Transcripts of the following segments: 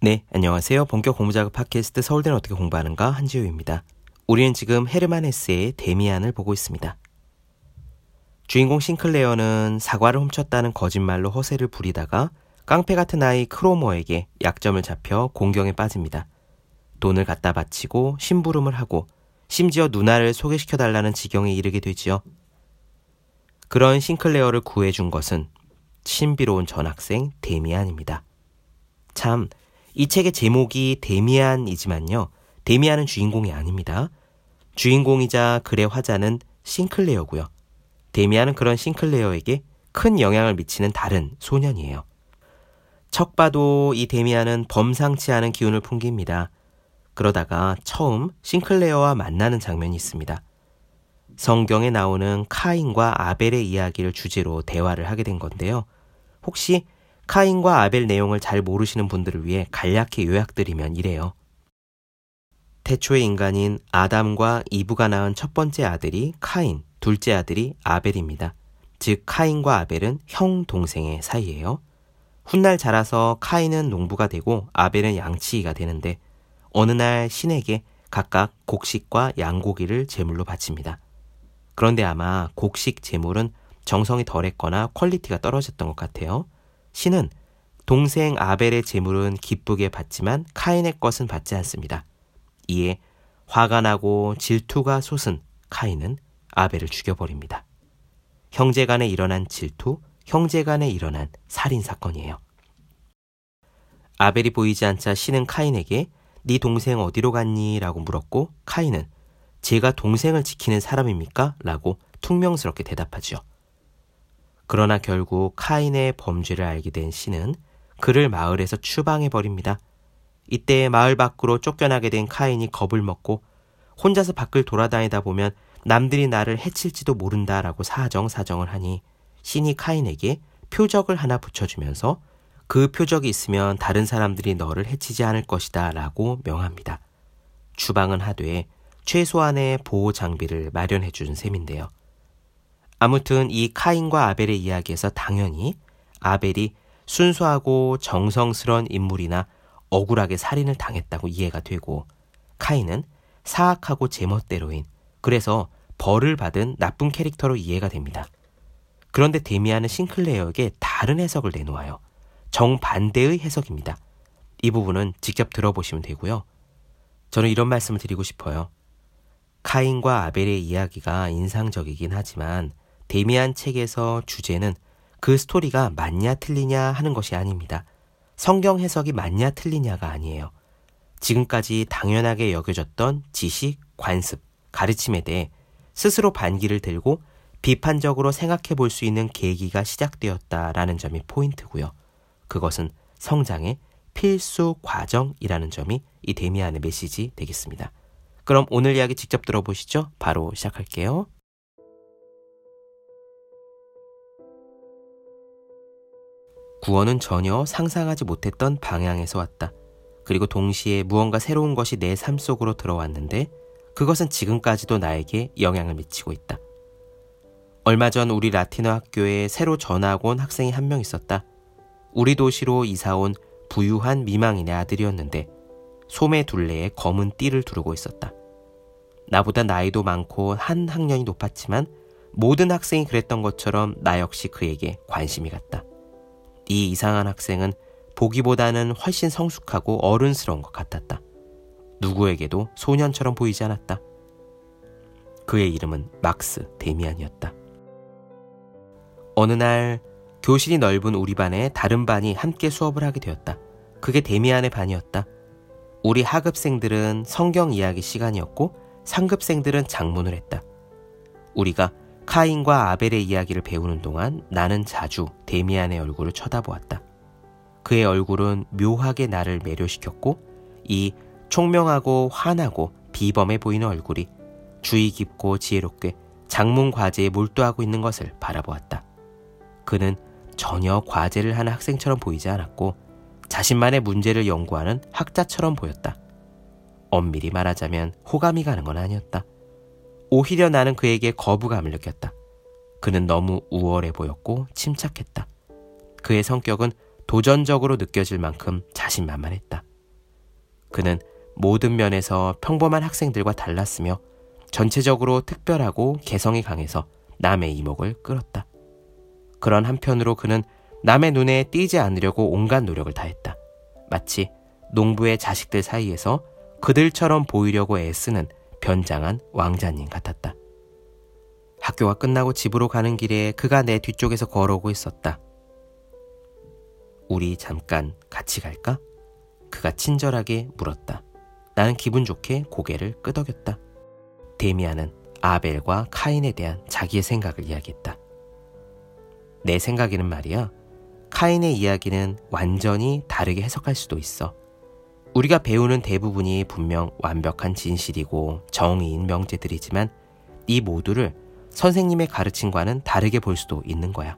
네, 안녕하세요. 본격 공부작업 팟캐스트 서울대는 어떻게 공부하는가 한지우입니다. 우리는 지금 헤르만 헤스의 데미안을 보고 있습니다. 주인공 싱클레어는 사과를 훔쳤다는 거짓말로 허세를 부리다가 깡패 같은 아이 크로모에게 약점을 잡혀 공경에 빠집니다. 돈을 갖다 바치고 심부름을 하고 심지어 누나를 소개시켜달라는 지경에 이르게 되지요. 그런 싱클레어를 구해준 것은 신비로운 전학생 데미안입니다. 참, 이 책의 제목이 데미안이지만요. 데미안은 주인공이 아닙니다. 주인공이자 글의 화자는 싱클레어고요. 데미안은 그런 싱클레어에게 큰 영향을 미치는 다른 소년이에요. 척 봐도 이 데미안은 범상치 않은 기운을 풍깁니다. 그러다가 처음 싱클레어와 만나는 장면이 있습니다. 성경에 나오는 카인과 아벨의 이야기를 주제로 대화를 하게 된 건데요. 혹시 카인과 아벨 내용을 잘 모르시는 분들을 위해 간략히 요약드리면 이래요. 태초의 인간인 아담과 이브가 낳은 첫 번째 아들이 카인, 둘째 아들이 아벨입니다. 즉, 카인과 아벨은 형, 동생의 사이예요. 훗날 자라서 카인은 농부가 되고 아벨은 양치기가 되는데 어느 날 신에게 각각 곡식과 양고기를 제물로 바칩니다. 그런데 아마 곡식 제물은 정성이 덜했거나 quality가 떨어졌던 것 같아요. 신은 동생 아벨의 제물은 기쁘게 받지만 카인의 것은 받지 않습니다. 이에 화가 나고 질투가 솟은 카인은 아벨을 죽여버립니다. 형제 간에 일어난 질투, 형제 간에 일어난 살인 사건이에요. 아벨이 보이지 않자 신은 카인에게 네 동생 어디로 갔니? 라고 물었고 카인은 제가 동생을 지키는 사람입니까? 라고 퉁명스럽게 대답하죠. 그러나 결국 카인의 범죄를 알게 된 신은 그를 마을에서 추방해 버립니다. 이때 마을 밖으로 쫓겨나게 된 카인이 겁을 먹고 혼자서 밖을 돌아다니다 보면 남들이 나를 해칠지도 모른다라고 사정사정을 하니 신이 카인에게 표적을 하나 붙여주면서 그 표적이 있으면 다른 사람들이 너를 해치지 않을 것이다 라고 명합니다. 추방은 하되 최소한의 보호 장비를 마련해 준 셈인데요. 아무튼 이 카인과 아벨의 이야기에서 당연히 아벨이 순수하고 정성스런 인물이나 억울하게 살인을 당했다고 이해가 되고 카인은 사악하고 제멋대로인 그래서 벌을 받은 나쁜 캐릭터로 이해가 됩니다. 그런데 데미안은 싱클레어에게 다른 해석을 내놓아요. 정반대의 해석입니다. 이 부분은 직접 들어보시면 되고요. 저는 이런 말씀을 드리고 싶어요. 카인과 아벨의 이야기가 인상적이긴 하지만 데미안 책에서 주제는 그 스토리가 맞냐 틀리냐 하는 것이 아닙니다. 성경 해석이 맞냐 틀리냐가 아니에요. 지금까지 당연하게 여겨졌던 지식, 관습, 가르침에 대해 스스로 반기를 들고 비판적으로 생각해 볼 수 있는 계기가 시작되었다라는 점이 포인트고요. 그것은 성장의 필수 과정이라는 점이 이 데미안의 메시지 되겠습니다. 그럼 오늘 이야기 직접 들어보시죠. 바로 시작할게요. 구원은 전혀 상상하지 못했던 방향에서 왔다. 그리고 동시에 무언가 새로운 것이 내 삶 속으로 들어왔는데 그것은 지금까지도 나에게 영향을 미치고 있다. 얼마 전 우리 라틴어 학교에 새로 전학 온 학생이 한 명 있었다. 우리 도시로 이사 온 부유한 미망인의 아들이었는데 소매 둘레에 검은 띠를 두르고 있었다. 나보다 나이도 많고 한 학년이 높았지만 모든 학생이 그랬던 것처럼 나 역시 그에게 관심이 갔다. 이 이상한 학생은 보기보다는 훨씬 성숙하고 어른스러운 것 같았다. 누구에게도 소년처럼 보이지 않았다. 그의 이름은 막스 데미안이었다. 어느 날 교실이 넓은 우리 반에 다른 반이 함께 수업을 하게 되었다. 그게 데미안의 반이었다. 우리 하급생들은 성경 이야기 시간이었고 상급생들은 장문을 했다. 우리가 카인과 아벨의 이야기를 배우는 동안 나는 자주 데미안의 얼굴을 쳐다보았다. 그의 얼굴은 묘하게 나를 매료시켰고 이 총명하고 환하고 비범해 보이는 얼굴이 주의 깊고 지혜롭게 장문 과제에 몰두하고 있는 것을 바라보았다. 그는 전혀 과제를 하는 학생처럼 보이지 않았고 자신만의 문제를 연구하는 학자처럼 보였다. 엄밀히 말하자면 호감이 가는 건 아니었다. 오히려 나는 그에게 거부감을 느꼈다. 그는 너무 우월해 보였고 침착했다. 그의 성격은 도전적으로 느껴질 만큼 자신만만했다. 그는 모든 면에서 평범한 학생들과 달랐으며 전체적으로 특별하고 개성이 강해서 남의 이목을 끌었다. 그런 한편으로 그는 남의 눈에 띄지 않으려고 온갖 노력을 다했다. 마치 농부의 자식들 사이에서 그들처럼 보이려고 애쓰는 변장한 왕자님 같았다. 학교가 끝나고 집으로 가는 길에 그가 내 뒤쪽에서 걸어오고 있었다. 우리 잠깐 같이 갈까? 그가 친절하게 물었다. 나는 기분 좋게 고개를 끄덕였다. 데미안은 아벨과 카인에 대한 자기의 생각을 이야기했다. 내 생각에는 말이야. 카인의 이야기는 완전히 다르게 해석할 수도 있어. 우리가 배우는 대부분이 분명 완벽한 진실이고 정의인 명제들이지만 이 모두를 선생님의 가르침과는 다르게 볼 수도 있는 거야.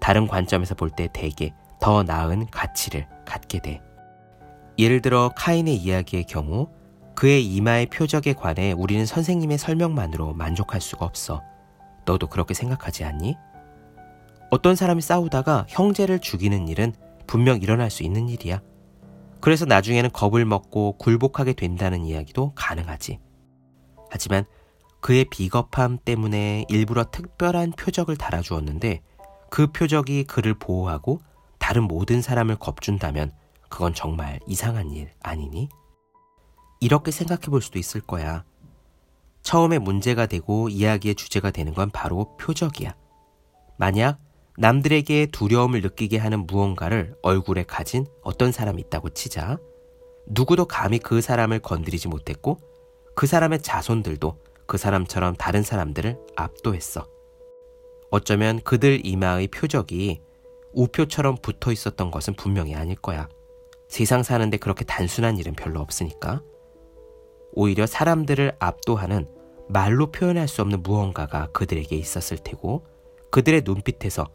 다른 관점에서 볼 때 대개 더 나은 가치를 갖게 돼. 예를 들어 카인의 이야기의 경우 그의 이마의 표적에 관해 우리는 선생님의 설명만으로 만족할 수가 없어. 너도 그렇게 생각하지 않니? 어떤 사람이 싸우다가 형제를 죽이는 일은 분명 일어날 수 있는 일이야. 그래서 나중에는 겁을 먹고 굴복하게 된다는 이야기도 가능하지. 하지만 그의 비겁함 때문에 일부러 특별한 표적을 달아주었는데 그 표적이 그를 보호하고 다른 모든 사람을 겁준다면 그건 정말 이상한 일 아니니? 이렇게 생각해 볼 수도 있을 거야. 처음에 문제가 되고 이야기의 주제가 되는 건 바로 표적이야. 만약 남들에게 두려움을 느끼게 하는 무언가를 얼굴에 가진 어떤 사람이 있다고 치자. 누구도 감히 그 사람을 건드리지 못했고 그 사람의 자손들도 그 사람처럼 다른 사람들을 압도했어. 어쩌면 그들 이마의 표적이 우표처럼 붙어 있었던 것은 분명히 아닐 거야. 세상 사는데 그렇게 단순한 일은 별로 없으니까. 오히려 사람들을 압도하는 말로 표현할 수 없는 무언가가 그들에게 있었을 테고 그들의 눈빛에서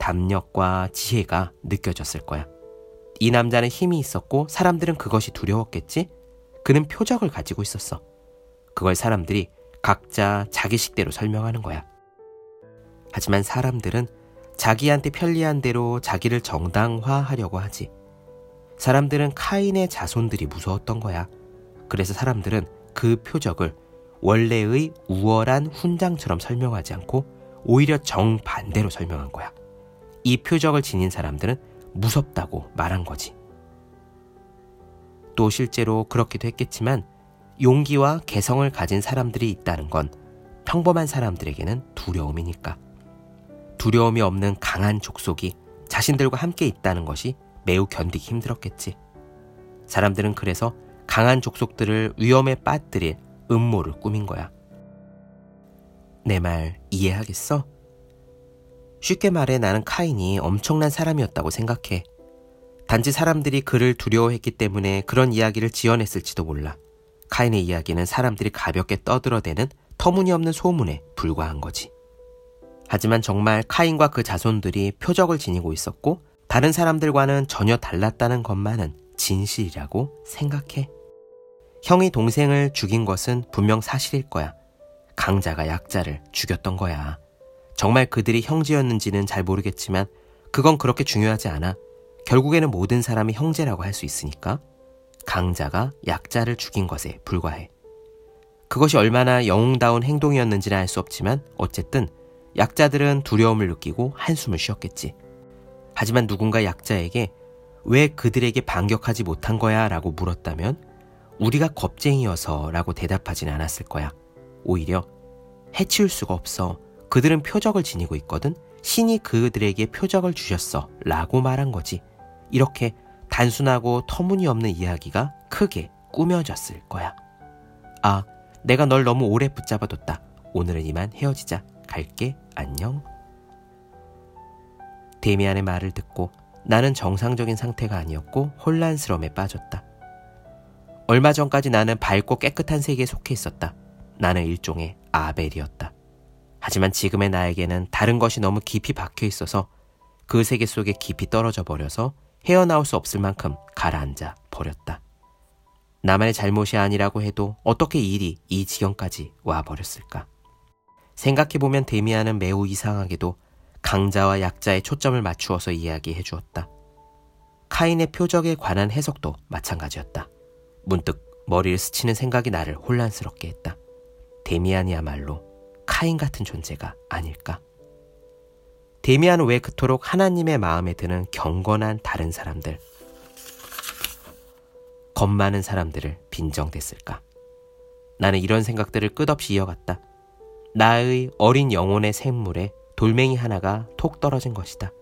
담력과 지혜가 느껴졌을 거야. 이 남자는 힘이 있었고 사람들은 그것이 두려웠겠지? 그는 표적을 가지고 있었어. 그걸 사람들이 각자 자기식대로 설명하는 거야. 하지만 사람들은 자기한테 편리한 대로 자기를 정당화하려고 하지. 사람들은 카인의 자손들이 무서웠던 거야. 그래서 사람들은 그 표적을 원래의 우월한 훈장처럼 설명하지 않고 오히려 정반대로 설명한 거야. 이 표적을 지닌 사람들은 무섭다고 말한 거지. 또 실제로 그렇기도 했겠지만 용기와 개성을 가진 사람들이 있다는 건 평범한 사람들에게는 두려움이니까. 두려움이 없는 강한 족속이 자신들과 함께 있다는 것이 매우 견디기 힘들었겠지. 사람들은 그래서 강한 족속들을 위험에 빠뜨릴 음모를 꾸민 거야. 내 말 이해하겠어? 쉽게 말해 나는 카인이 엄청난 사람이었다고 생각해. 단지 사람들이 그를 두려워했기 때문에 그런 이야기를 지어냈을지도 몰라. 카인의 이야기는 사람들이 가볍게 떠들어대는 터무니없는 소문에 불과한 거지. 하지만 정말 카인과 그 자손들이 표적을 지니고 있었고 다른 사람들과는 전혀 달랐다는 것만은 진실이라고 생각해. 형이 동생을 죽인 것은 분명 사실일 거야. 강자가 약자를 죽였던 거야. 정말 그들이 형제였는지는 잘 모르겠지만 그건 그렇게 중요하지 않아. 결국에는 모든 사람이 형제라고 할 수 있으니까 강자가 약자를 죽인 것에 불과해. 그것이 얼마나 영웅다운 행동이었는지는 알 수 없지만 어쨌든 약자들은 두려움을 느끼고 한숨을 쉬었겠지. 하지만 누군가 약자에게 왜 그들에게 반격하지 못한 거야? 라고 물었다면 우리가 겁쟁이여서 라고 대답하지는 않았을 거야. 오히려 해치울 수가 없어. 그들은 표적을 지니고 있거든. 신이 그들에게 표적을 주셨어. 라고 말한 거지. 이렇게 단순하고 터무니없는 이야기가 크게 꾸며졌을 거야. 아, 내가 널 너무 오래 붙잡아뒀다. 오늘은 이만 헤어지자. 갈게. 안녕. 데미안의 말을 듣고 나는 정상적인 상태가 아니었고 혼란스러움에 빠졌다. 얼마 전까지 나는 밝고 깨끗한 세계에 속해 있었다. 나는 일종의 아벨이었다. 하지만 지금의 나에게는 다른 것이 너무 깊이 박혀 있어서 그 세계 속에 깊이 떨어져 버려서 헤어나올 수 없을 만큼 가라앉아 버렸다. 나만의 잘못이 아니라고 해도 어떻게 일이 이 지경까지 와 버렸을까? 생각해보면 데미안은 매우 이상하게도 강자와 약자의 초점을 맞추어서 이야기해 주었다. 카인의 표적에 관한 해석도 마찬가지였다. 문득 머리를 스치는 생각이 나를 혼란스럽게 했다. 데미안이야말로 카인 같은 존재가 아닐까? 데미안은 왜 그토록 하나님의 마음에 드는 경건한 다른 사람들, 겁 많은 사람들을 빈정댔을까? 나는 이런 생각들을 끝없이 이어갔다. 나의 어린 영혼의 생물에 돌멩이 하나가 톡 떨어진 것이다.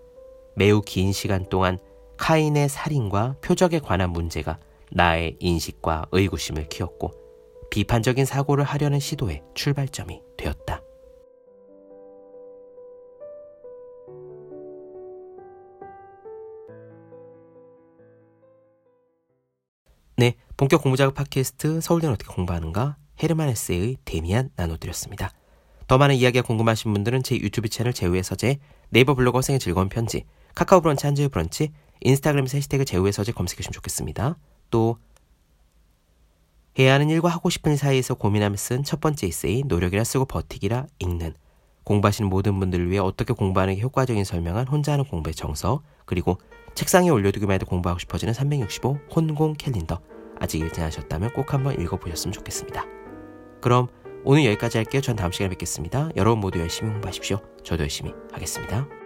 매우 긴 시간 동안 카인의 살인과 표적에 관한 문제가 나의 인식과 의구심을 키웠고 비판적인 사고를 하려는 시도의 출발점이 되었다. 네, 본격 공부작업 팟캐스트 서울대는 어떻게 공부하는가 헤르만 헤세의 데미안 나눠드렸습니다. 더 많은 이야기가 궁금하신 분들은 제 유튜브 채널 제우의 서재, 네이버 블로그 생의 즐거운 편지, 카카오 브런치 한주의 브런치, 인스타그램에서 해시태그 제우의 서재 검색해주시면 좋겠습니다. 또 해야 하는 일과 하고 싶은 일 사이에서 고민하며 쓴 첫 번째 에세이 노력이라 쓰고 버티기라 읽는 공부하시는 모든 분들을 위해 어떻게 공부하는 게 효과적인 설명한 혼자 하는 공부의 정서 그리고 책상에 올려두기만 해도 공부하고 싶어지는 365 혼공 캘린더 아직 읽지 않으셨다면 꼭 한번 읽어보셨으면 좋겠습니다. 그럼 오늘 여기까지 할게요. 전 다음 시간에 뵙겠습니다. 여러분 모두 열심히 공부하십시오. 저도 열심히 하겠습니다.